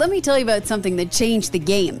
Let me tell you about something that changed the game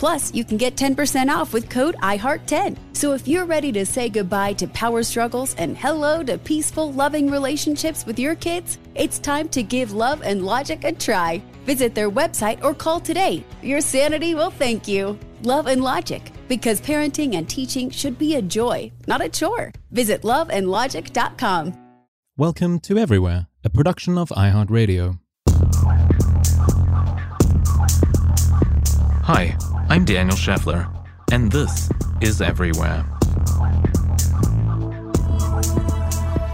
Plus, you can get 10% off with code IHEART10. So if you're ready to say goodbye to power struggles and hello to peaceful, loving relationships with your kids, it's time to give love and logic a try. Visit their website or call today. Your sanity will thank you. Love and Logic, because parenting and teaching should be a joy, not a chore. Visit loveandlogic.com. Welcome to Everywhere, a production of iHeartRadio. Hi, I'm Daniel Scheffler, and this is Everywhere.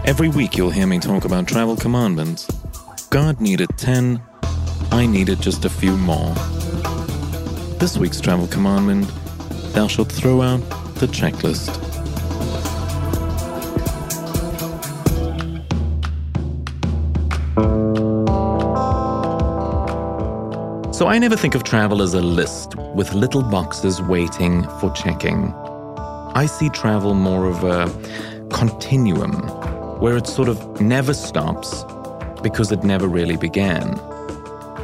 Every week you'll hear me talk about travel commandments. God needed 10, I needed just a few more. This week's travel commandment Thou shalt throw out the checklist. So I never think of travel as a list with little boxes waiting for checking. I see travel more of a continuum where it sort of never stops because it never really began.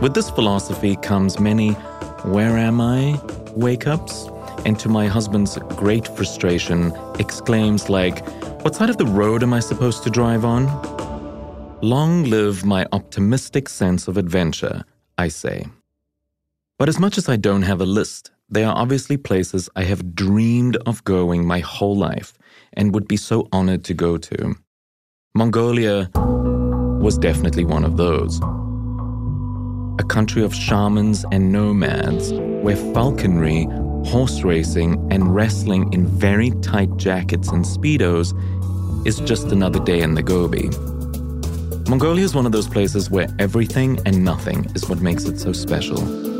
With this philosophy comes many where am I wake ups and to my husband's great frustration exclaims like what side of the road am I supposed to drive on? Long live my optimistic sense of adventure, I say. But as much as I don't have a list, they are obviously places I have dreamed of going my whole life and would be so honored to go to. Mongolia was definitely one of those. A country of shamans and nomads where falconry, horse racing, and wrestling in very tight jackets and speedos is just another day in the Gobi. Mongolia is one of those places where everything and nothing is what makes it so special.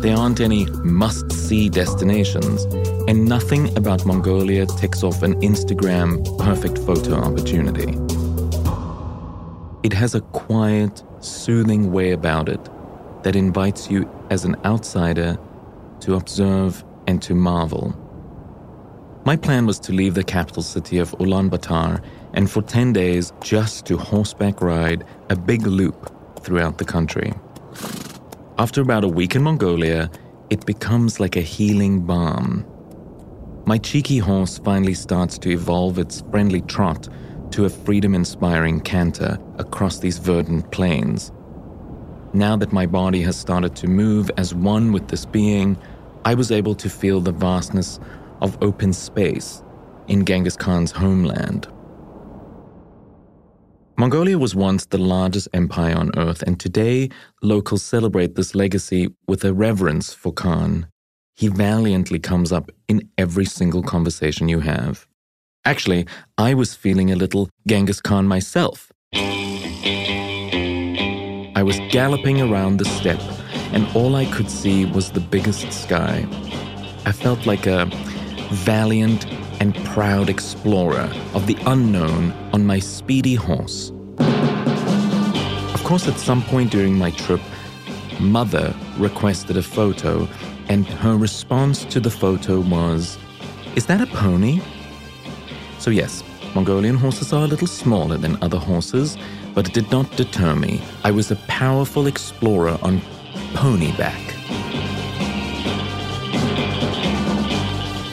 There aren't any must see destinations, and nothing about Mongolia ticks off an Instagram perfect photo opportunity. It has a quiet, soothing way about it that invites you as an outsider to observe and to marvel. My plan was to leave the capital city of Ulaanbaatar and for 10 days just to horseback ride a big loop throughout the country. After about a week in Mongolia, it becomes like a healing balm. My cheeky horse finally starts to evolve its friendly trot to a freedom inspiring canter across these verdant plains. Now that my body has started to move as one with this being, I was able to feel the vastness of open space in Genghis Khan's homeland. Mongolia was once the largest empire on earth, and today locals celebrate this legacy with a reverence for Khan. He valiantly comes up in every single conversation you have. Actually, I was feeling a little Genghis Khan myself. I was galloping around the steppe, and all I could see was the biggest sky. I felt like a valiant and proud explorer of the unknown on my speedy horse. Of course, at some point during my trip, Mother requested a photo, and her response to the photo was, Is that a pony? So, yes, Mongolian horses are a little smaller than other horses, but it did not deter me. I was a powerful explorer on ponyback.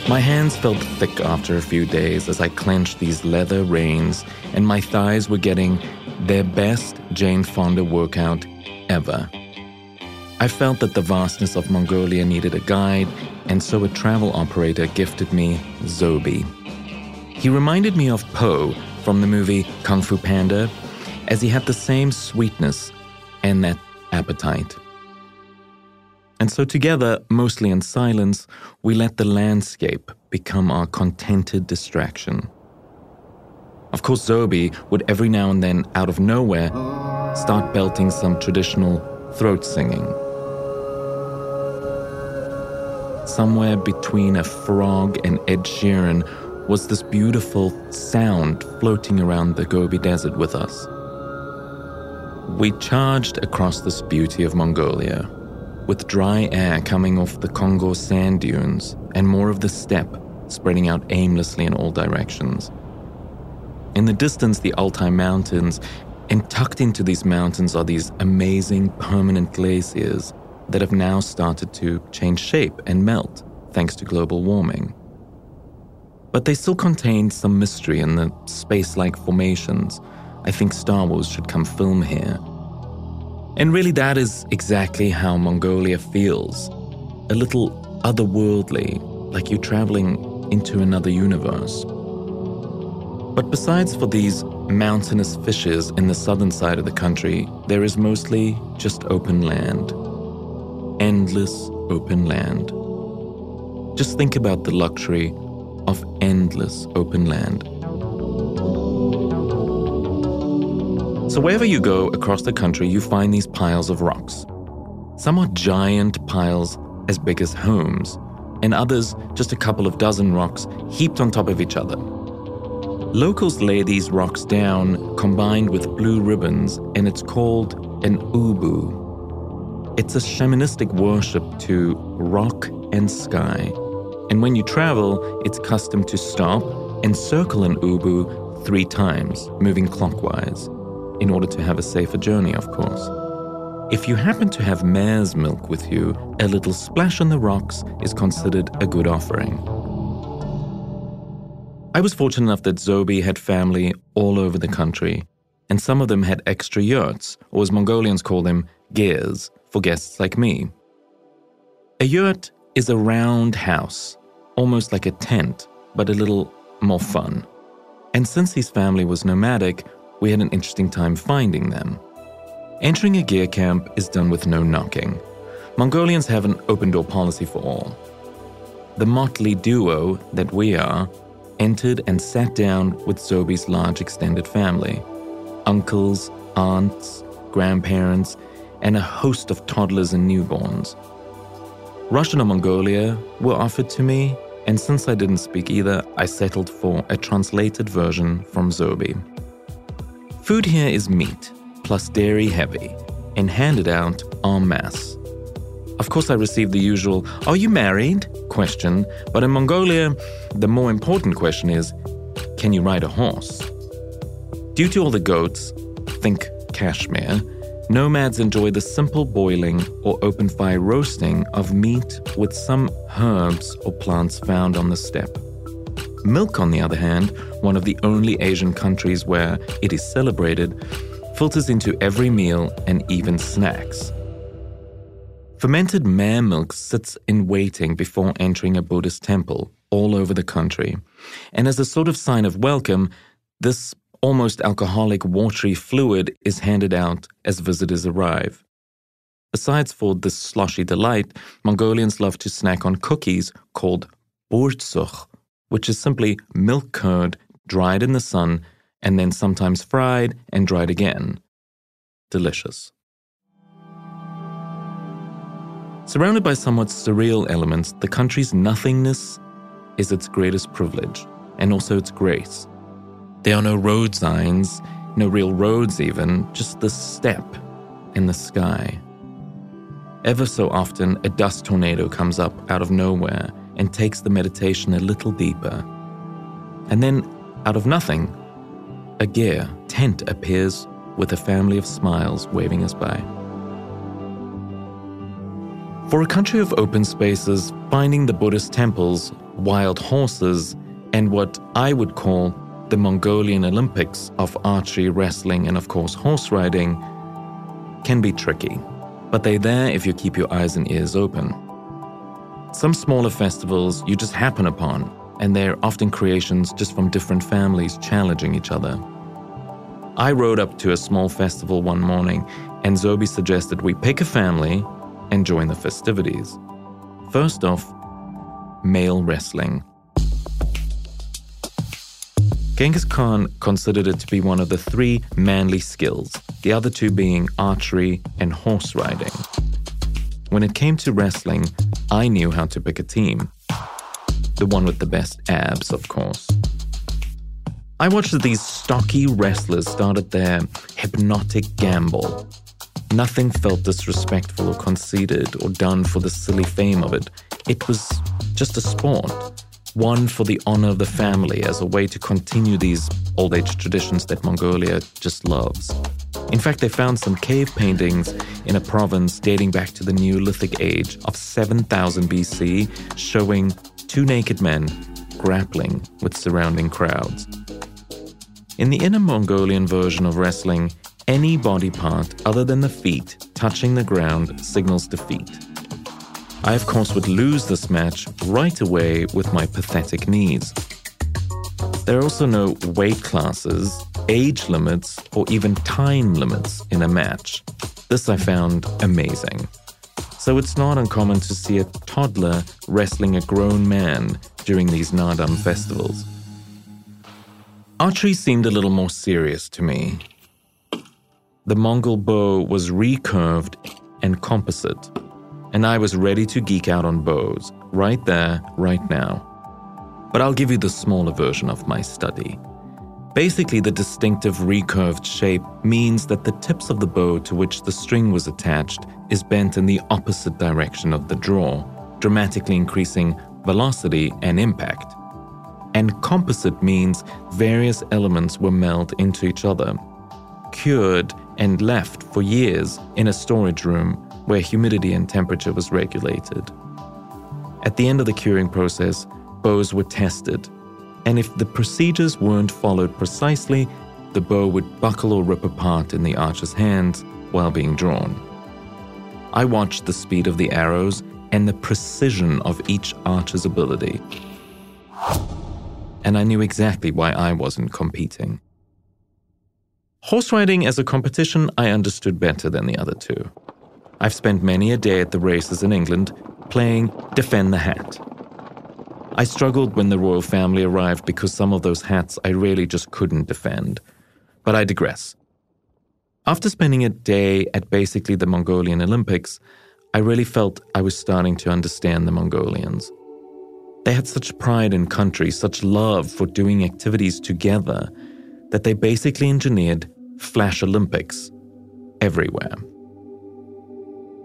My hands felt thick after a few days as I clenched these leather reins, and my thighs were getting their best Jane Fonda workout ever. I felt that the vastness of Mongolia needed a guide, and so a travel operator gifted me Zobi. He reminded me of Po from the movie Kung Fu Panda, as he had the same sweetness and that appetite. And so, together, mostly in silence, we let the landscape become our contented distraction. Of course, Zobi would every now and then, out of nowhere, start belting some traditional throat singing somewhere between a frog and Ed Sheeran was this beautiful sound floating around the Gobi Desert with us. We charged across this beauty of Mongolia, with dry air coming off the Khongor sand dunes and more of the steppe spreading out aimlessly in all directions. In the distance, the Altai Mountains, and tucked into these mountains are these amazing permanent glaciers that have now started to change shape and melt thanks to global warming. But they still contain some mystery in the space like formations. I think Star Wars should come film here. And really, that is exactly how Mongolia feels a little otherworldly, like you're traveling into another universe. But besides for these mountainous fissures in the southern side of the country, there is mostly just open land endless open land. Just think about the luxury of endless open land. So, wherever you go across the country, you find these piles of rocks. Some are giant piles as big as homes, and others just a couple of dozen rocks heaped on top of each other. Locals lay these rocks down combined with blue ribbons, and it's called an ubu, it's a shamanistic worship to rock and sky. And when you travel, it's custom to stop and circle an ubu three times, moving clockwise, in order to have a safer journey, of course. If you happen to have mare's milk with you, a little splash on the rocks is considered a good offering. I was fortunate enough that Zobi had family all over the country, and some of them had extra yurts, or as Mongolians call them, gers, for guests like me. A yurt is a round house, almost like a tent, but a little more fun. And since his family was nomadic, we had an interesting time finding them. Entering a ger camp is done with no knocking. Mongolians have an open door policy for all. The motley duo that we are entered and sat down with Zobi's large extended family uncles, aunts, grandparents, and a host of toddlers and newborns. Russian or Mongolia were offered to me, and since I didn't speak either, I settled for a translated version from Zobi. Food here is meat, plus dairy heavy, and handed out en masse. Of course, I received the usual, Are you married? question, but in Mongolia, the more important question is, Can you ride a horse? Due to all the goats, think cashmere, Nomads enjoy the simple boiling or open fire roasting of meat with some herbs or plants found on the steppe. Milk, on the other hand, one of the only Asian countries where it is celebrated, filters into every meal and even snacks. Fermented mare milk sits in waiting before entering a Buddhist temple all over the country. And as a sort of sign of welcome, this almost alcoholic watery fluid is handed out as visitors arrive. Besides for this sloshy delight, Mongolians love to snack on cookies called boortsog, which is simply milk curd dried in the sun and then sometimes fried and dried again. Delicious. Surrounded by somewhat surreal elements, the country's nothingness is its greatest privilege and also its grace. There are no road signs, no real roads even, just the steppe in the sky. Ever so often, a dust tornado comes up out of nowhere and takes the meditation a little deeper. And then, out of nothing, a ger tent appears with a family of smiles waving us by. For a country of open spaces, finding the Buddhist temples, wild horses, and what I would call the Mongolian Olympics of archery, wrestling, and of course horse riding can be tricky. But they're there if you keep your eyes and ears open. Some smaller festivals you just happen upon, and they're often creations just from different families challenging each other. I rode up to a small festival one morning, and Zobi suggested we pick a family and join the festivities. First off, male wrestling. Genghis Khan considered it to be one of the three manly skills, the other two being archery and horse riding. When it came to wrestling, I knew how to pick a team. The one with the best abs, of course. I watched these stocky wrestlers started their hypnotic gamble. Nothing felt disrespectful or conceited or done for the silly fame of it. It was just a sport, one for the honor of the family as a way to continue these old age traditions that Mongolia just loves. In fact, they found some cave paintings in a province dating back to the Neolithic age of 7000 BC showing two naked men grappling with surrounding crowds. In the Inner Mongolian version of wrestling, any body part other than the feet touching the ground signals defeat. I, of course, would lose this match right away with my pathetic knees. There are also no weight classes, age limits, or even time limits in a match. This I found amazing. So it's not uncommon to see a toddler wrestling a grown man during these Naadam festivals. Archery seemed a little more serious to me. The Mongol bow was recurved and composite, and I was ready to geek out on bows, right there, right now. But I'll give you the smaller version of my study. Basically, the distinctive recurved shape means that the tips of the bow to which the string was attached is bent in the opposite direction of the draw, dramatically increasing velocity and impact. And composite means various elements were melded into each other, cured and left for years in a storage room where humidity and temperature was regulated. At the end of the curing process, bows were tested, and if the procedures weren't followed precisely, the bow would buckle or rip apart in the archer's hands while being drawn. I watched the speed of the arrows and the precision of each archer's ability. And I knew exactly why I wasn't competing. Horse riding as a competition I understood better than the other two. I've spent many a day at the races in England playing Defend the Hat. I struggled when the royal family arrived because some of those hats I really just couldn't defend. But I digress. After spending a day at basically the Mongolian Olympics, I really felt I was starting to understand the Mongolians. They had such pride in country, such love for doing activities together, that they basically engineered Flash Olympics everywhere.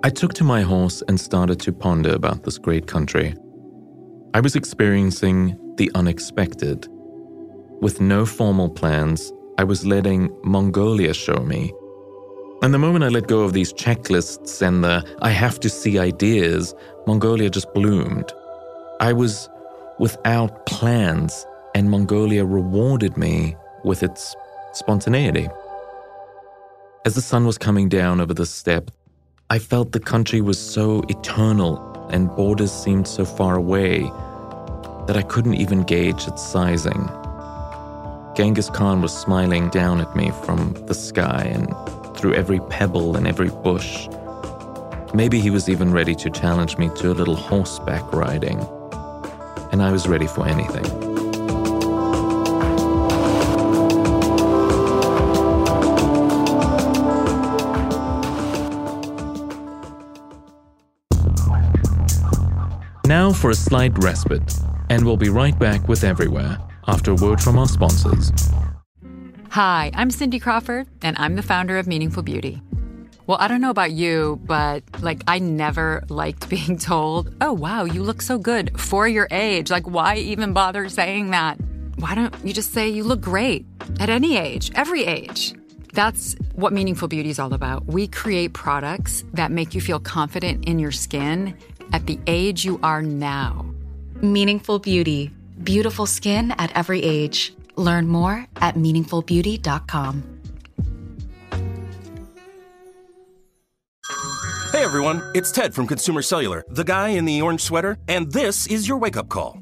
I took to my horse and started to ponder about this great country. I was experiencing the unexpected. With no formal plans, I was letting Mongolia show me. And the moment I let go of these checklists and the I have to see ideas, Mongolia just bloomed. I was without plans, and Mongolia rewarded me with its spontaneity. As the sun was coming down over the steppe, I felt the country was so eternal and borders seemed so far away that I couldn't even gauge its sizing. Genghis Khan was smiling down at me from the sky and through every pebble and every bush. Maybe he was even ready to challenge me to a little horseback riding. And I was ready for anything. Now for a slight respite, and we'll be right back with Everywhere after a word from our sponsors. Hi, I'm Cindy Crawford, and I'm the founder of Meaningful Beauty. Well, I don't know about you, but like I never liked being told, "Oh, wow, you look so good for your age." Like why even bother saying that? Why don't you just say you look great at any age, every age? That's what Meaningful Beauty is all about. We create products that make you feel confident in your skin at the age you are now. Meaningful Beauty. Beautiful skin at every age. Learn more at meaningfulbeauty.com. Hey everyone, it's Ted from Consumer Cellular, the guy in the orange sweater, and this is your wake up call.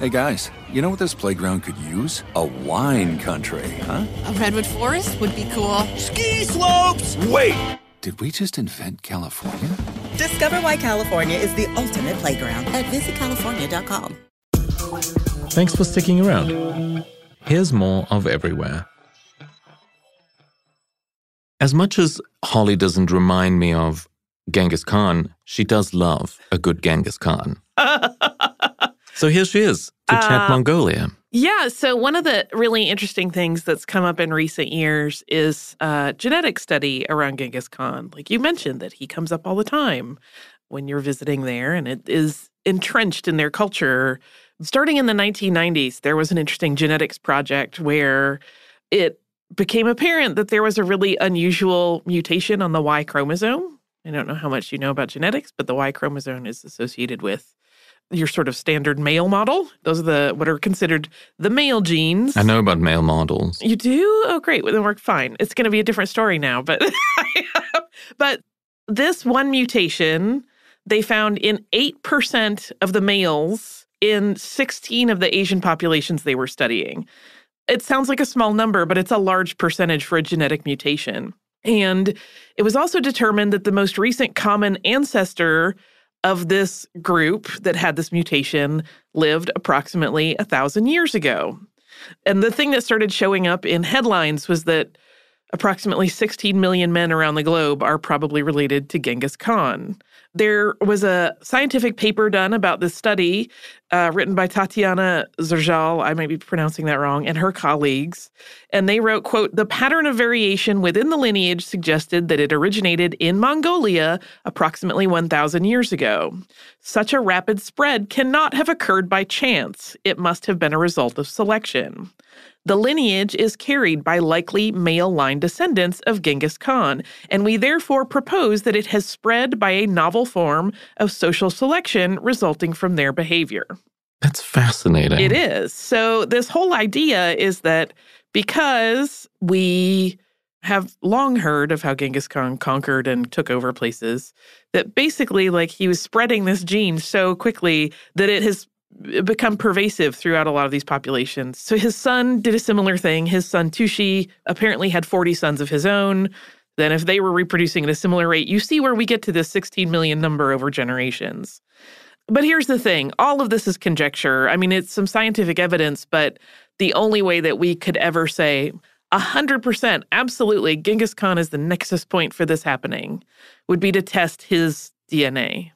Hey guys, you know what this playground could use? A wine country, huh? A redwood forest would be cool. Ski slopes! Wait! Did we just invent California? Discover why California is the ultimate playground at visitcalifornia.com. Thanks for sticking around. Here's more of Everywhere. As much as Holly doesn't remind me of Genghis Khan, she does love a good Genghis Khan. so here she is to chat Uh, Mongolia. Yeah. So, one of the really interesting things that's come up in recent years is uh, genetic study around Genghis Khan. Like you mentioned, that he comes up all the time when you're visiting there, and it is entrenched in their culture. Starting in the 1990s, there was an interesting genetics project where it became apparent that there was a really unusual mutation on the Y chromosome. I don't know how much you know about genetics, but the Y chromosome is associated with your sort of standard male model. Those are the what are considered the male genes. I know about male models. You do? Oh, great. Well, then we're fine. It's going to be a different story now. But but this one mutation they found in eight percent of the males in sixteen of the Asian populations they were studying. It sounds like a small number, but it's a large percentage for a genetic mutation. And it was also determined that the most recent common ancestor of this group that had this mutation lived approximately a thousand years ago. And the thing that started showing up in headlines was that approximately 16 million men around the globe are probably related to Genghis Khan. There was a scientific paper done about this study uh, written by Tatiana Zerjal, I might be pronouncing that wrong, and her colleagues. And they wrote, quote, the pattern of variation within the lineage suggested that it originated in Mongolia approximately 1,000 years ago. Such a rapid spread cannot have occurred by chance. It must have been a result of selection. The lineage is carried by likely male line descendants of Genghis Khan, and we therefore propose that it has spread by a novel form of social selection resulting from their behavior. That's fascinating. It is. So, this whole idea is that because we have long heard of how Genghis Khan conquered and took over places, that basically, like, he was spreading this gene so quickly that it has become pervasive throughout a lot of these populations. So his son did a similar thing. His son Tushi apparently had 40 sons of his own. Then if they were reproducing at a similar rate, you see where we get to this 16 million number over generations. But here's the thing, all of this is conjecture. I mean, it's some scientific evidence, but the only way that we could ever say 100% absolutely Genghis Khan is the nexus point for this happening would be to test his DNA.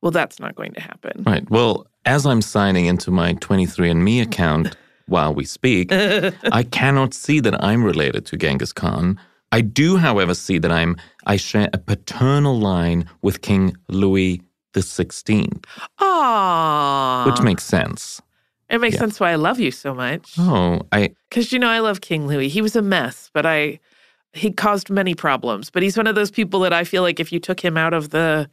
Well, that's not going to happen. Right. Well, as I'm signing into my 23andMe account while we speak, I cannot see that I'm related to Genghis Khan. I do, however, see that I'm I share a paternal line with King Louis the Sixteenth, Aww. which makes sense. It makes Yeah. sense why I love you so much. Oh, I Because you know I love King Louis. He was a mess, but I he caused many problems. But he's one of those people that I feel like if you took him out of the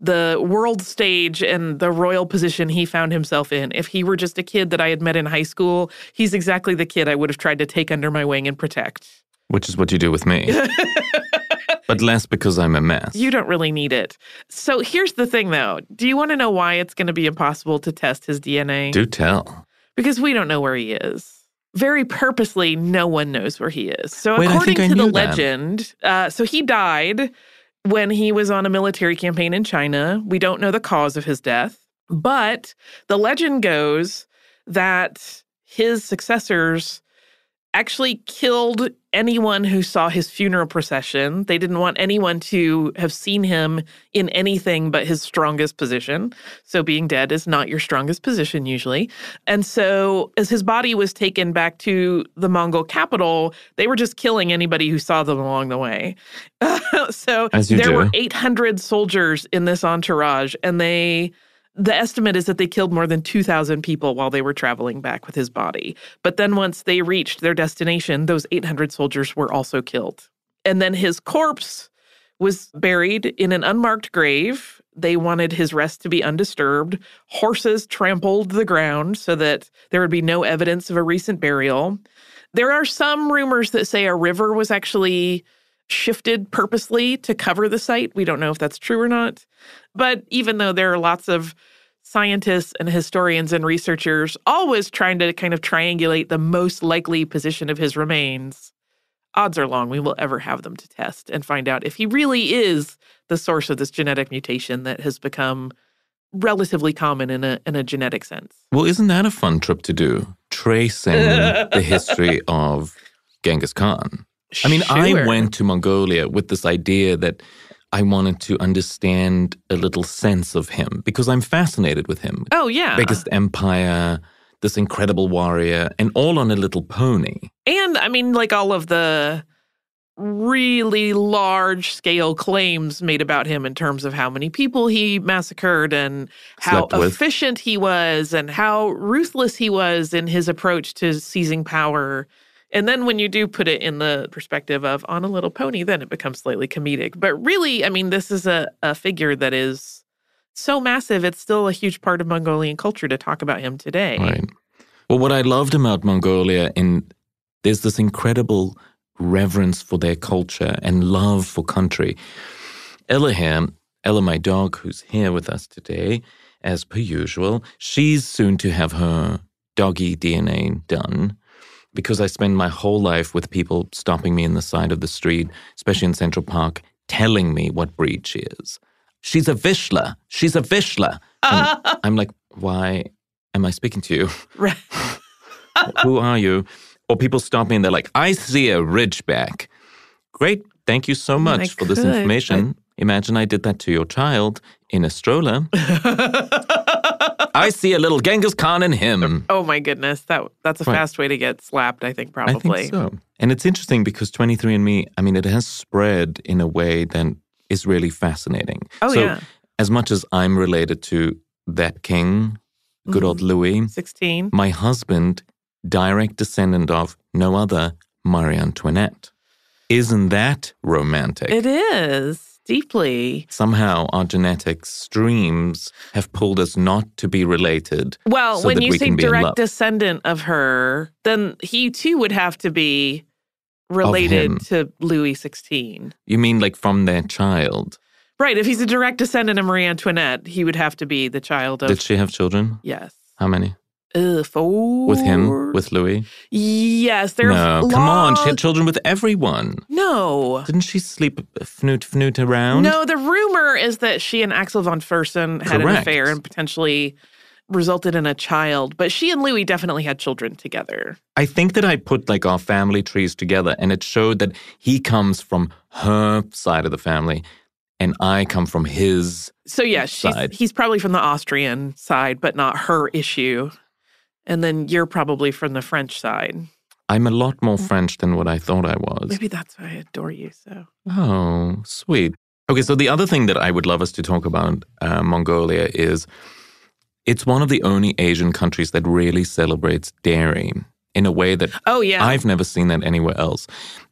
the world stage and the royal position he found himself in, if he were just a kid that I had met in high school, he's exactly the kid I would have tried to take under my wing and protect. which is what you do with me. but less because I'm a mess. You don't really need it. So here's the thing though. Do you want to know why it's going to be impossible to test his DNA? do tell. because we don't know where he is. Very purposely, no one knows where he is. So, Wait, according to the that. legend, uh, so he died when he was on a military campaign in China. We don't know the cause of his death. But the legend goes that his successors actually killed anyone who saw his funeral procession. They didn't want anyone to have seen him in anything but his strongest position. So being dead is not your strongest position usually. And so as his body was taken back to the Mongol capital, they were just killing anybody who saw them along the way. so there do. were 800 soldiers in this entourage and they the estimate is that they killed more than 2,000 people while they were traveling back with his body. But then once they reached their destination, those 800 soldiers were also killed. And then his corpse was buried in an unmarked grave. They wanted his rest to be undisturbed. Horses trampled the ground so that there would be no evidence of a recent burial. There are some rumors that say a river was actually shifted purposely to cover the site. We don't know if that's true or not. But even though there are lots of scientists and historians and researchers always trying to kind of triangulate the most likely position of his remains, odds are long we will ever have them to test and find out if he really is the source of this genetic mutation that has become relatively common in a in a genetic sense. Well, isn't that a fun trip to do? Tracing the history of Genghis Khan. I mean, I went to Mongolia with this idea that I wanted to understand a little sense of him because I'm fascinated with him. Oh yeah. Biggest empire, this incredible warrior, and all on a little pony. And I mean, like all of the really large scale claims made about him in terms of how many people he massacred and how efficient he was and how ruthless he was in his approach to seizing power. And then when you do put it in the perspective of on a little pony, then it becomes slightly comedic. But really, I mean, this is a, a figure that is so massive, it's still a huge part of Mongolian culture to talk about him today. Right. Well, what I loved about Mongolia, in there's this incredible reverence for their culture and love for country. Here, Ella, my dog, who's here with us today, as per usual, she's soon to have her doggy DNA done because I spend my whole life with people stopping me in the side of the street, especially in Central Park, telling me what breed she is. She's a Vizsla. She's a Vizsla. And I'm like, why am I speaking to you? Right. Who are you? Or people stop me and they're like, I see a ridgeback. Great. Thank you so mm, much I for this could, information. Imagine I did that to your child in a stroller. I see a little Genghis Khan in him. Oh my goodness, that that's a Right. fast way to get slapped. I think probably. I think so. And it's interesting because 23andMe, I mean, it has spread in a way that is really fascinating. Oh, so, yeah. as much as I'm related to that king, good old Mm-hmm. Louis, Sixteen. my husband, direct descendant of no other, Marie Antoinette. Isn't that romantic? It is deeply. Somehow our genetic streams have pulled us not to be related. Well, so when you we say can be in direct descendant of her, then he too would have to be related to Louis XVI. You mean like from their child? Right. If he's a direct descendant of Marie Antoinette, he would have to be the child of. Did she have children? yes. How many? Four. With him? With Louis? Yes. There's no, come on. She had children with everyone. No. Didn't she sleep fnoot fnoot around? No, the rumor is that she and Axel von Fersen had an affair and potentially resulted in a child. But she and Louis definitely had children together. I think that I put like our family trees together and it showed that he comes from her side of the family and I come from his. So yeah, she's, Side. he's probably from the Austrian side, but not her issue. And then you're probably from the French side. I'm a lot more French than what I thought I was. Maybe that's why I adore you so. Oh, sweet. Okay, so the other thing that I would love us to talk about uh, Mongolia is it's one of the only Asian countries that really celebrates dairy in a way that Oh yeah. I've never seen that anywhere else.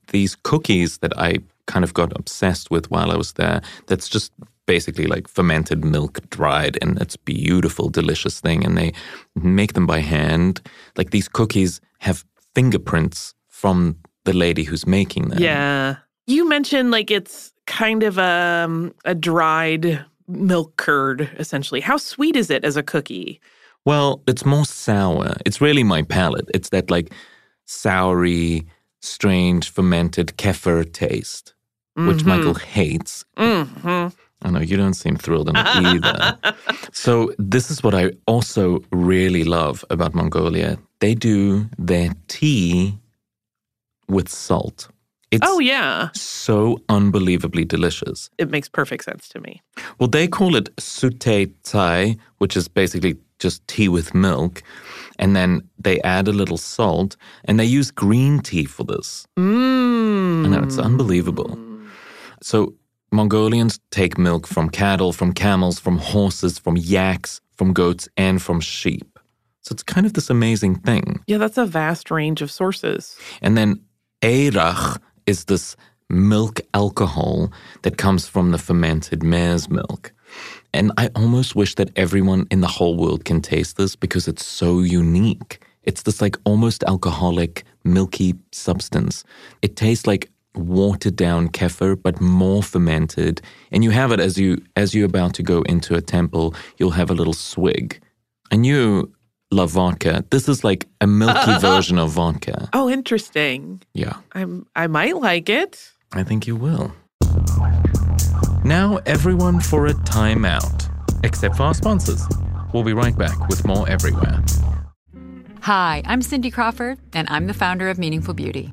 These cookies that I kind of got obsessed with while I was there, that's just basically like fermented milk dried and it's beautiful, delicious thing. And they make them by hand. Like these cookies have fingerprints from the lady who's making them. yeah. You mentioned like it's kind of um, a dried milk curd, essentially. How sweet is it as a cookie? Well, it's more sour. It's really my palate. It's that like soury, strange fermented kefir taste, which Mhm. Michael hates. hmm I know you don't seem thrilled it either. so, this is what I also really love about Mongolia. They do their tea with salt. It's oh, yeah. so unbelievably delicious. It makes perfect sense to me. Well, they call it suutei tsai, which is basically just tea with milk. And then they add a little salt and they use green tea for this. Mm. I know, it's unbelievable. So, Mongolians take milk from cattle, from camels, from horses, from yaks, from goats, and from sheep. So it's kind of this amazing thing. Yeah, that's a vast range of sources. And then airag is this milk alcohol that comes from the fermented mare's milk. And I almost wish that everyone in the whole world can taste this because it's so unique. It's this like almost alcoholic, milky substance. It tastes like watered down kefir, but more fermented. And you have it as you as you're about to go into a temple, you'll have a little swig. And you love vodka. This is like a milky version of vodka. Oh, interesting. Yeah. I'm I might like it. I think you will. Now everyone for a timeout. Except for our sponsors. We'll be right back with more everywhere. Hi, I'm Cindy Crawford, and I'm the founder of Meaningful Beauty.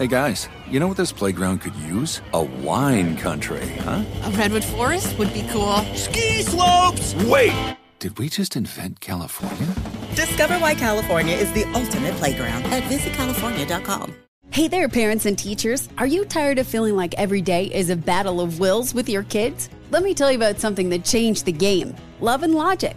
Hey guys, you know what this playground could use? A wine country, huh? A redwood forest would be cool. Ski slopes! Wait! Did we just invent California? Discover why California is the ultimate playground at visitcalifornia.com. Hey there, parents and teachers. Are you tired of feeling like every day is a battle of wills with your kids? Let me tell you about something that changed the game Love and Logic.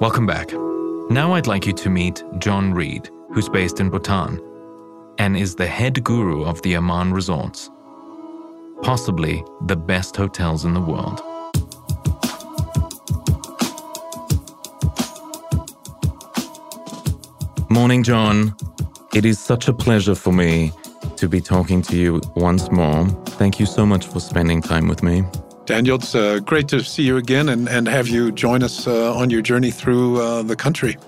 Welcome back. Now I'd like you to meet John Reed, who's based in Bhutan and is the head guru of the Aman Resorts, possibly the best hotels in the world. Morning, John. It is such a pleasure for me to be talking to you once more. Thank you so much for spending time with me. Daniel, it's uh, great to see you again and, and have you join us uh, on your journey through uh, the country.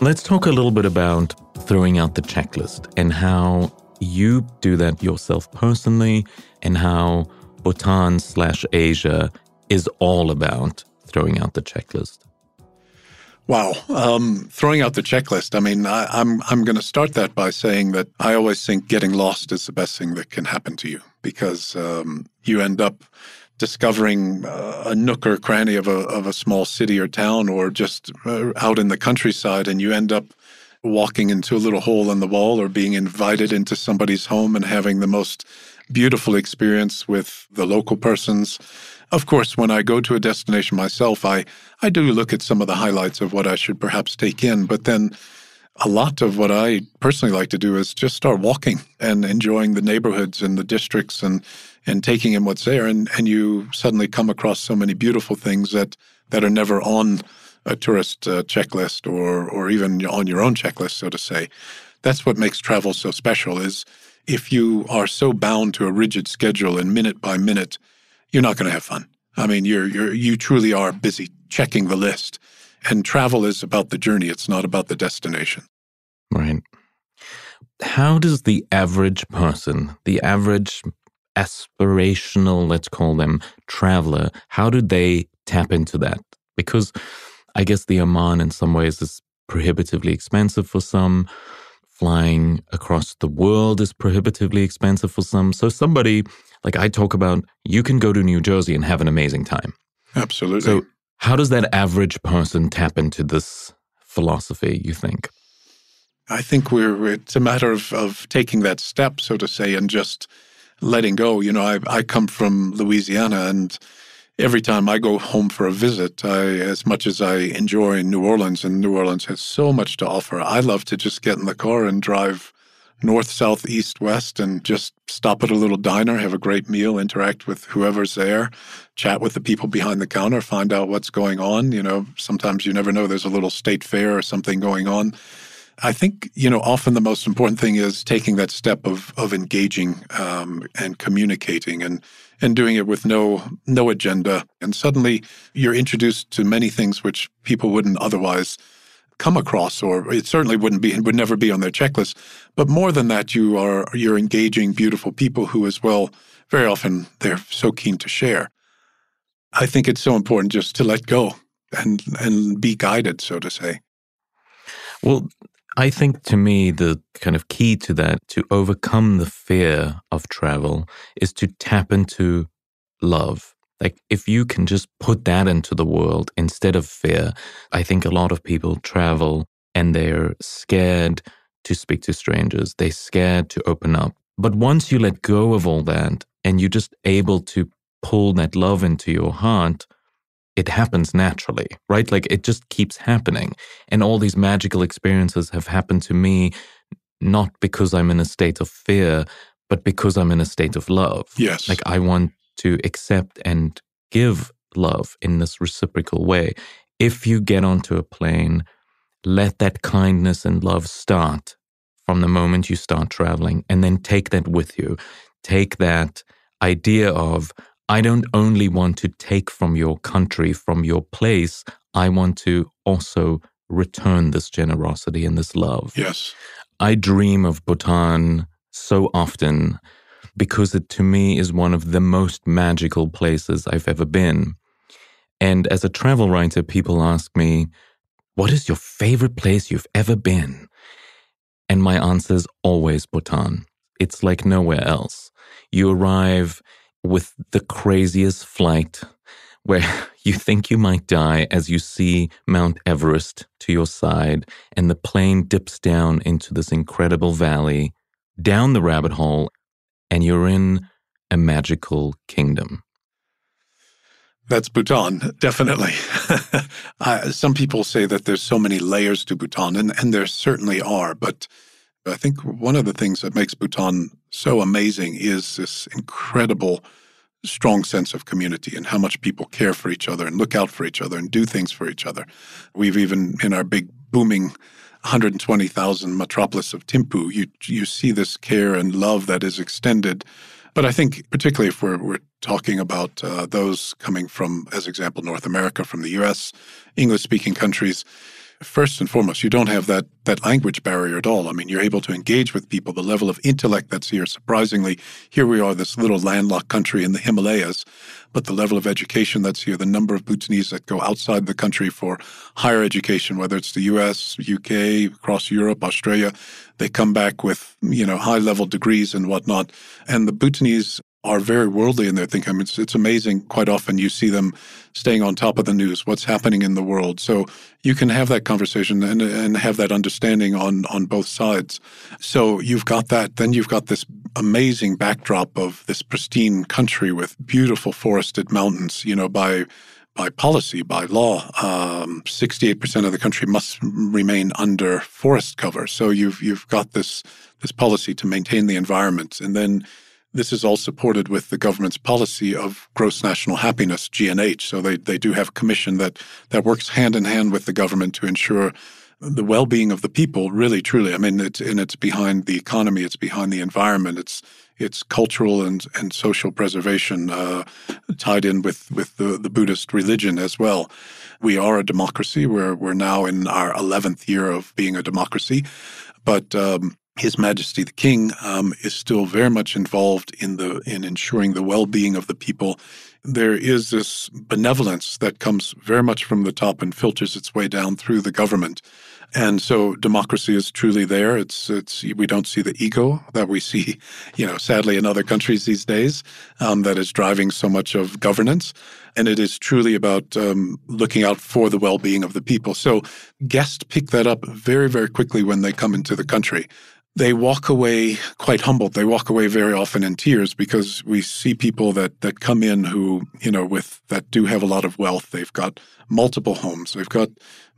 Let's talk a little bit about throwing out the checklist and how you do that yourself personally and how Bhutan slash Asia is all about throwing out the checklist. Wow, um, throwing out the checklist. I mean, I, I'm I'm going to start that by saying that I always think getting lost is the best thing that can happen to you because um, you end up discovering uh, a nook or cranny of a of a small city or town, or just uh, out in the countryside, and you end up walking into a little hole in the wall, or being invited into somebody's home and having the most beautiful experience with the local persons. Of course, when I go to a destination myself, I, I do look at some of the highlights of what I should perhaps take in, but then a lot of what I personally like to do is just start walking and enjoying the neighborhoods and the districts and and taking in what's there and and you suddenly come across so many beautiful things that that are never on a tourist uh, checklist or or even on your own checklist so to say that's what makes travel so special is if you are so bound to a rigid schedule and minute by minute, you're not going to have fun. I mean, you're you're you truly are busy checking the list. And travel is about the journey, it's not about the destination. Right. How does the average person, the average aspirational, let's call them traveler, how do they tap into that? Because I guess the Aman in some ways is prohibitively expensive for some. Flying across the world is prohibitively expensive for some. So somebody like I talk about, you can go to New Jersey and have an amazing time. Absolutely. So how does that average person tap into this philosophy, you think? I think we're it's a matter of, of taking that step, so to say, and just letting go. You know, I I come from Louisiana and every time I go home for a visit, I, as much as I enjoy New Orleans, and New Orleans has so much to offer, I love to just get in the car and drive north, south, east, west, and just stop at a little diner, have a great meal, interact with whoever's there, chat with the people behind the counter, find out what's going on. You know, sometimes you never know there's a little state fair or something going on. I think you know often the most important thing is taking that step of of engaging um, and communicating and and doing it with no no agenda. And suddenly you're introduced to many things which people wouldn't otherwise come across, or it certainly wouldn't be would never be on their checklist. But more than that, you are you're engaging beautiful people who, as well, very often they're so keen to share. I think it's so important just to let go and and be guided, so to say. Well, I think to me, the kind of key to that, to overcome the fear of travel, is to tap into love. Like, if you can just put that into the world instead of fear, I think a lot of people travel and they're scared to speak to strangers. They're scared to open up. But once you let go of all that and you're just able to pull that love into your heart, it happens naturally, right? Like it just keeps happening. And all these magical experiences have happened to me not because I'm in a state of fear, but because I'm in a state of love. Yes. Like I want to accept and give love in this reciprocal way. If you get onto a plane, let that kindness and love start from the moment you start traveling and then take that with you. Take that idea of, I don't only want to take from your country, from your place, I want to also return this generosity and this love. Yes. I dream of Bhutan so often because it to me is one of the most magical places I've ever been. And as a travel writer, people ask me, What is your favorite place you've ever been? And my answer is always Bhutan. It's like nowhere else. You arrive with the craziest flight where you think you might die as you see Mount Everest to your side and the plane dips down into this incredible valley, down the rabbit hole, and you're in a magical kingdom. That's Bhutan, definitely. uh, some people say that there's so many layers to Bhutan, and, and there certainly are. But I think one of the things that makes Bhutan so amazing is this incredible, strong sense of community and how much people care for each other and look out for each other and do things for each other. We've even, in our big booming 120,000 metropolis of Thimphu, you, you see this care and love that is extended but I think, particularly if we're, we're talking about uh, those coming from, as example, North America, from the US, English speaking countries, first and foremost, you don't have that that language barrier at all. I mean, you're able to engage with people. The level of intellect that's here, surprisingly, here we are, this little landlocked country in the Himalayas, but the level of education that's here, the number of Bhutanese that go outside the country for higher education, whether it's the U.S., UK, across Europe, Australia, they come back with you know high level degrees and whatnot. And the Bhutanese are very worldly in their thinking. I mean, it's, it's amazing. Quite often you see them staying on top of the news, what's happening in the world. So you can have that conversation and, and have that understanding on, on both sides. So you've got that. Then you've got this amazing backdrop of this pristine country with beautiful forested mountains, you know, by by policy, by law, um, 68% of the country must remain under forest cover. So you've you've got this this policy to maintain the environment, and then this is all supported with the government's policy of gross national happiness, GNH. So they, they do have a commission that, that works hand in hand with the government to ensure the well-being of the people really truly i mean it's and it's behind the economy it's behind the environment it's it's cultural and, and social preservation uh, tied in with, with the, the Buddhist religion as well. We are a democracy. We're, we're now in our 11th year of being a democracy. But um, his Majesty the King um, is still very much involved in the in ensuring the well-being of the people. There is this benevolence that comes very much from the top and filters its way down through the government. And so democracy is truly there. It's it's we don't see the ego that we see, you know, sadly in other countries these days um, that is driving so much of governance. And it is truly about um, looking out for the well-being of the people. So guests pick that up very very quickly when they come into the country they walk away quite humbled. They walk away very often in tears because we see people that that come in who, you know, with that do have a lot of wealth. They've got multiple homes. They've got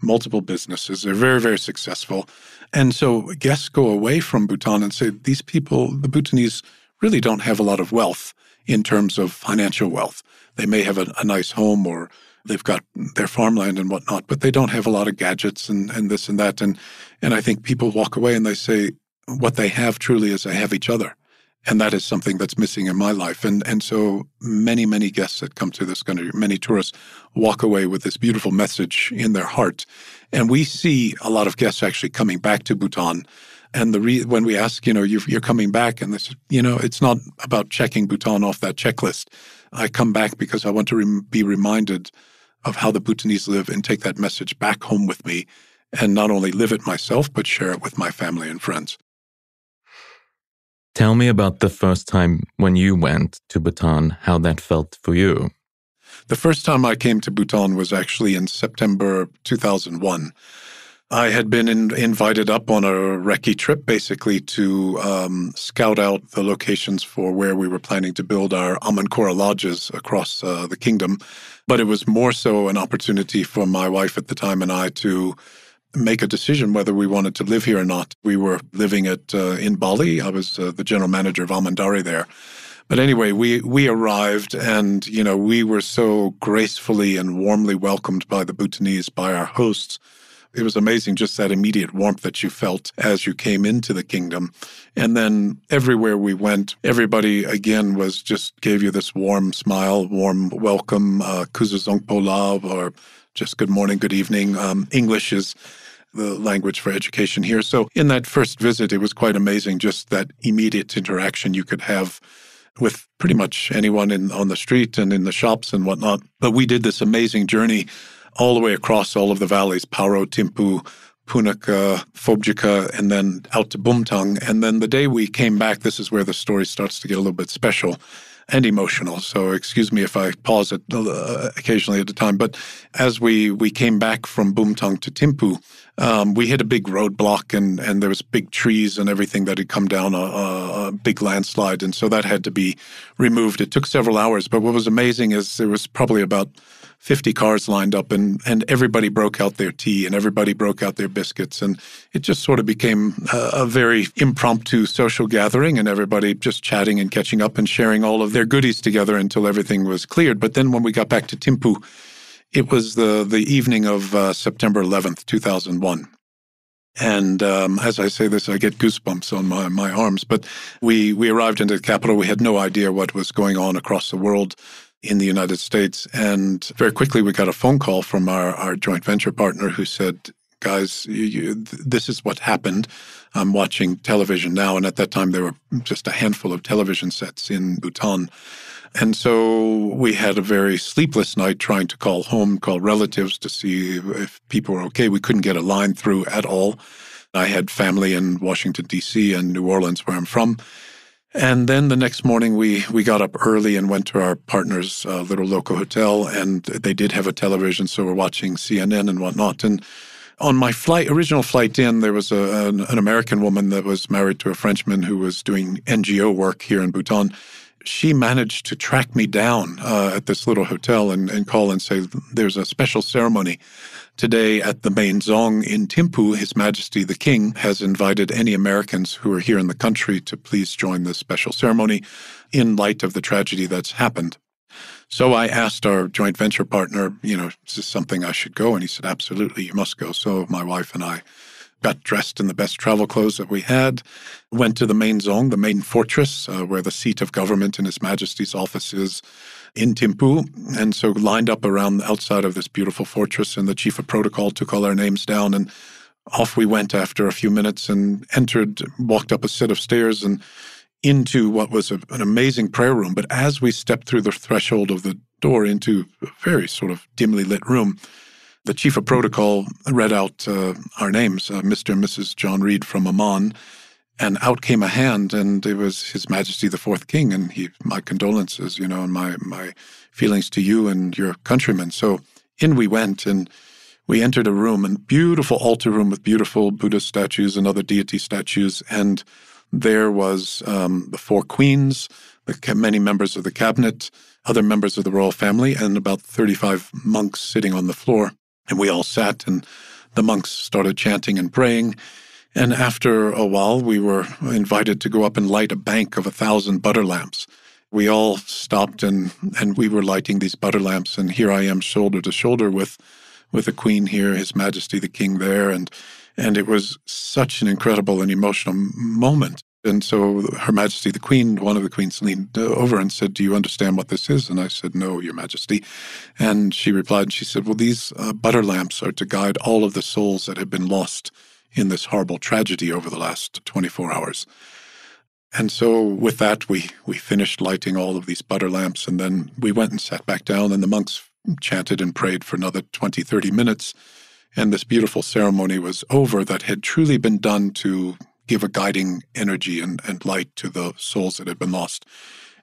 multiple businesses. They're very, very successful. And so guests go away from Bhutan and say, these people, the Bhutanese, really don't have a lot of wealth in terms of financial wealth. They may have a, a nice home or they've got their farmland and whatnot, but they don't have a lot of gadgets and, and this and that. And and I think people walk away and they say, what they have truly is they have each other. And that is something that's missing in my life. And and so many, many guests that come to this country, many tourists walk away with this beautiful message in their heart. And we see a lot of guests actually coming back to Bhutan. And the re- when we ask, you know, you're, you're coming back, and this, you know, it's not about checking Bhutan off that checklist. I come back because I want to re- be reminded of how the Bhutanese live and take that message back home with me, and not only live it myself, but share it with my family and friends. Tell me about the first time when you went to Bhutan, how that felt for you. The first time I came to Bhutan was actually in September 2001. I had been in, invited up on a recce trip basically to um, scout out the locations for where we were planning to build our Amankora lodges across uh, the kingdom. But it was more so an opportunity for my wife at the time and I to make a decision whether we wanted to live here or not. We were living at uh, in Bali. I was uh, the general manager of Amandari there. But anyway, we we arrived and you know, we were so gracefully and warmly welcomed by the Bhutanese by our hosts. It was amazing just that immediate warmth that you felt as you came into the kingdom. And then everywhere we went, everybody again was just gave you this warm smile, warm welcome, uh, Kuzuzangpo or just good morning, good evening. Um, English is the language for education here. So in that first visit, it was quite amazing just that immediate interaction you could have with pretty much anyone in on the street and in the shops and whatnot. But we did this amazing journey all the way across all of the valleys, Paro, Thimphu, Punakha, Phobjikha, and then out to Bumthang. And then the day we came back, this is where the story starts to get a little bit special and emotional. So excuse me if I pause it uh, occasionally at a time. But as we we came back from Bumthang to Thimphu, um, we hit a big roadblock and and there was big trees and everything that had come down a, a, big landslide, and so that had to be removed. It took several hours, but what was amazing is there was probably about 50 cars lined up and, and everybody broke out their tea and everybody broke out their biscuits. And it just sort of became a, a, very impromptu social gathering and everybody just chatting and catching up and sharing all of their goodies together until everything was cleared. But then when we got back to Thimphu, it was the, the evening of uh, September 11th, 2001. And um, as I say this, I get goosebumps on my, my arms. But we, we arrived into the capital. We had no idea what was going on across the world in the United States. And very quickly, we got a phone call from our, our joint venture partner who said, Guys, you, you, this is what happened. I'm watching television now. And at that time, there were just a handful of television sets in Bhutan. And so we had a very sleepless night trying to call home, call relatives to see if people were okay. We couldn't get a line through at all. I had family in Washington, D.C. and New Orleans, where I'm from. And then the next morning, we we got up early and went to our partner's uh, little local hotel, and they did have a television, so we're watching CNN and whatnot. And on my flight, original flight in, there was a, an, an American woman that was married to a Frenchman who was doing NGO work here in Bhutan. She managed to track me down uh, at this little hotel and, and call and say, "There's a special ceremony." Today at the main Dzong in Thimphu, His Majesty the King has invited any Americans who are here in the country to please join this special ceremony in light of the tragedy that's happened. So I asked our joint venture partner, you know, is this something I should go? And he said, absolutely, you must go. So my wife and I got dressed in the best travel clothes that we had, went to the main dzong, the main fortress, uh, where the seat of government and His Majesty's office is in Thimphu. And so lined up around the outside of this beautiful fortress, and the chief of protocol took all our names down and off we went after a few minutes and entered, walked up a set of stairs and into what was a, an amazing prayer room. But as we stepped through the threshold of the door into a very sort of dimly lit room, the chief of protocol read out uh, our names, uh, Mr. and Mrs. John Reed from Aman, and out came a hand, and it was His Majesty the Fourth King, and he, my condolences, you know, and my my feelings to you and your countrymen. So in we went, and we entered a room, a beautiful altar room with beautiful Buddha statues and other deity statues, and there was um, the four queens, the, many members of the cabinet, other members of the royal family, and about 35 monks sitting on the floor. And we all sat, and the monks started chanting and praying. And after a while, we were invited to go up and light a bank of a thousand butter lamps. We all stopped and, and we were lighting these butter lamps. And here I am, shoulder to shoulder with, with the Queen here, His Majesty the King there. And and it was such an incredible and emotional moment. And so Her Majesty the Queen, one of the queens, leaned over and said, Do you understand what this is? And I said, No, Your Majesty. And she replied, she said, Well, these uh, butter lamps are to guide all of the souls that have been lost in this horrible tragedy over the last 24 hours. And so with that, we, we finished lighting all of these butter lamps, and then we went and sat back down, and the monks chanted and prayed for another 20, 30 minutes and this beautiful ceremony was over that had truly been done to give a guiding energy and, and light to the souls that had been lost.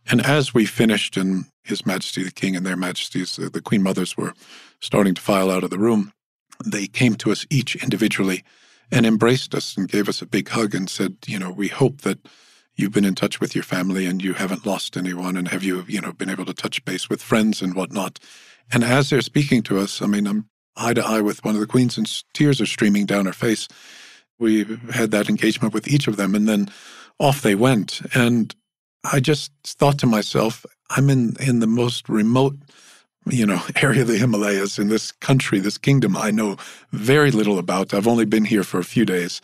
And as we finished, and His Majesty the King and their Majesties, uh, the Queen Mothers, were starting to file out of the room, they came to us each individually and embraced us and gave us a big hug and said, You know, we hope that you've been in touch with your family and you haven't lost anyone. And have you, you know, been able to touch base with friends and whatnot? And as they're speaking to us, I mean, I'm eye to eye with one of the queens, and tears are streaming down her face. We had that engagement with each of them, and then off they went. And I just thought to myself, I'm in, in the most remote, you know, area of the Himalayas in this country, this kingdom I know very little about. I've only been here for a few days.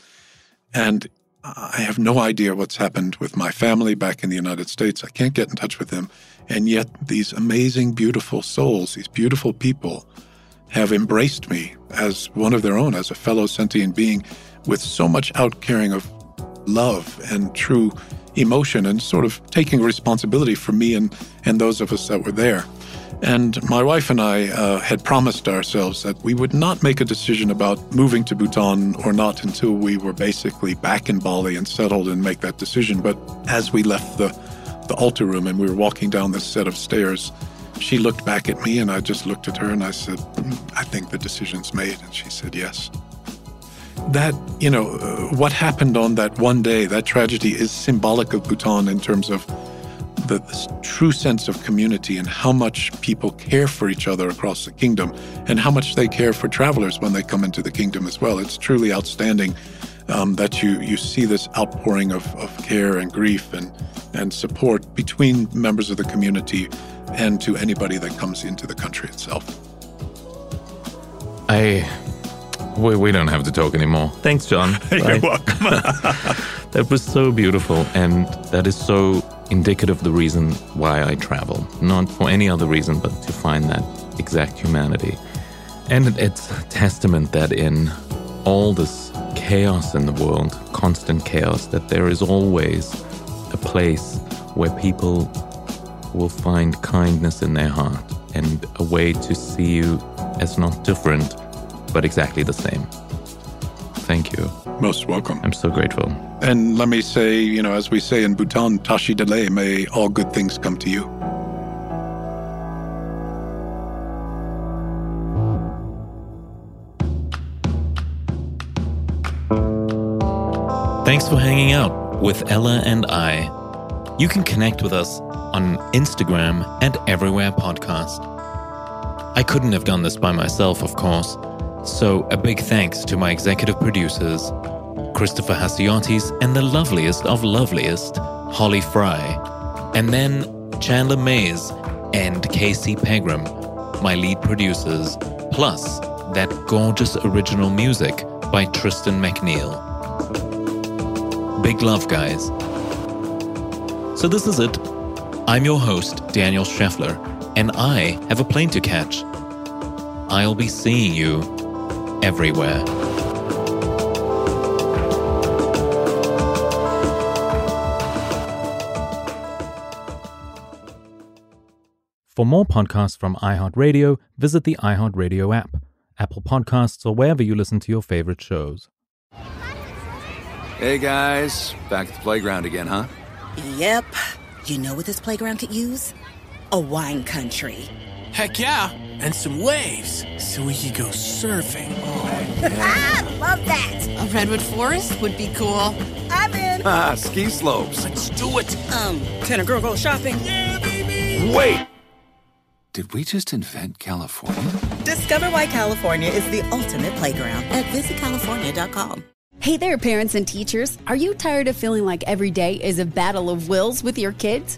And I have no idea what's happened with my family back in the United States. I can't get in touch with them. And yet, these amazing, beautiful souls, these beautiful people, have embraced me as one of their own, as a fellow sentient being with so much outcaring of love and true emotion and sort of taking responsibility for me and, and those of us that were there. And my wife and I uh, had promised ourselves that we would not make a decision about moving to Bhutan or not until we were basically back in Bali and settled and make that decision. But as we left the, the altar room and we were walking down this set of stairs, she looked back at me and I just looked at her and I said, mm, I think the decision's made. And she said, yes. That, you know, uh, what happened on that one day, that tragedy is symbolic of Bhutan in terms of the, true sense of community and how much people care for each other across the kingdom and how much they care for travelers when they come into the kingdom as well. It's truly outstanding um, that you, you see this outpouring of, of care and grief and, and support between members of the community and to anybody that comes into the country itself. I. We, we don't have to talk anymore. Thanks, John. You're welcome. that was so beautiful, and that is so indicative of the reason why I travel. Not for any other reason, but to find that exact humanity. And it's a testament that in all this chaos in the world, constant chaos, that there is always a place where people will find kindness in their heart and a way to see you as not different, but exactly the same. Thank you. Most welcome. I'm so grateful. And let me say, you know, as we say in Bhutan, Tashi Dele, may all good things come to you. Thanks for hanging out with Ella and I. You can connect with us on Instagram and everywhere podcast. I couldn't have done this by myself, of course, so a big thanks to my executive producers, Christopher Hasiotis and the loveliest of loveliest, Holly Fry, and then Chandler Mays, and Casey Pegram, my lead producers, plus that gorgeous original music by Tristan McNeil. Big love, guys. So, this is it. I'm your host, Daniel Scheffler, and I have a plane to catch. I'll be seeing you everywhere. For more podcasts from iHeartRadio, visit the iHeartRadio app, Apple Podcasts, or wherever you listen to your favorite shows. Hey guys, back at the playground again, huh? Yep. You know what this playground could use? A wine country. Heck yeah, and some waves so we could go surfing. Ah, love that. A redwood forest would be cool. I'm in. Ah, ski slopes. Let's do it. Um, can a girl go shopping? Wait! Did we just invent California? Discover why California is the ultimate playground at visitcalifornia.com. Hey there, parents and teachers. Are you tired of feeling like every day is a battle of wills with your kids?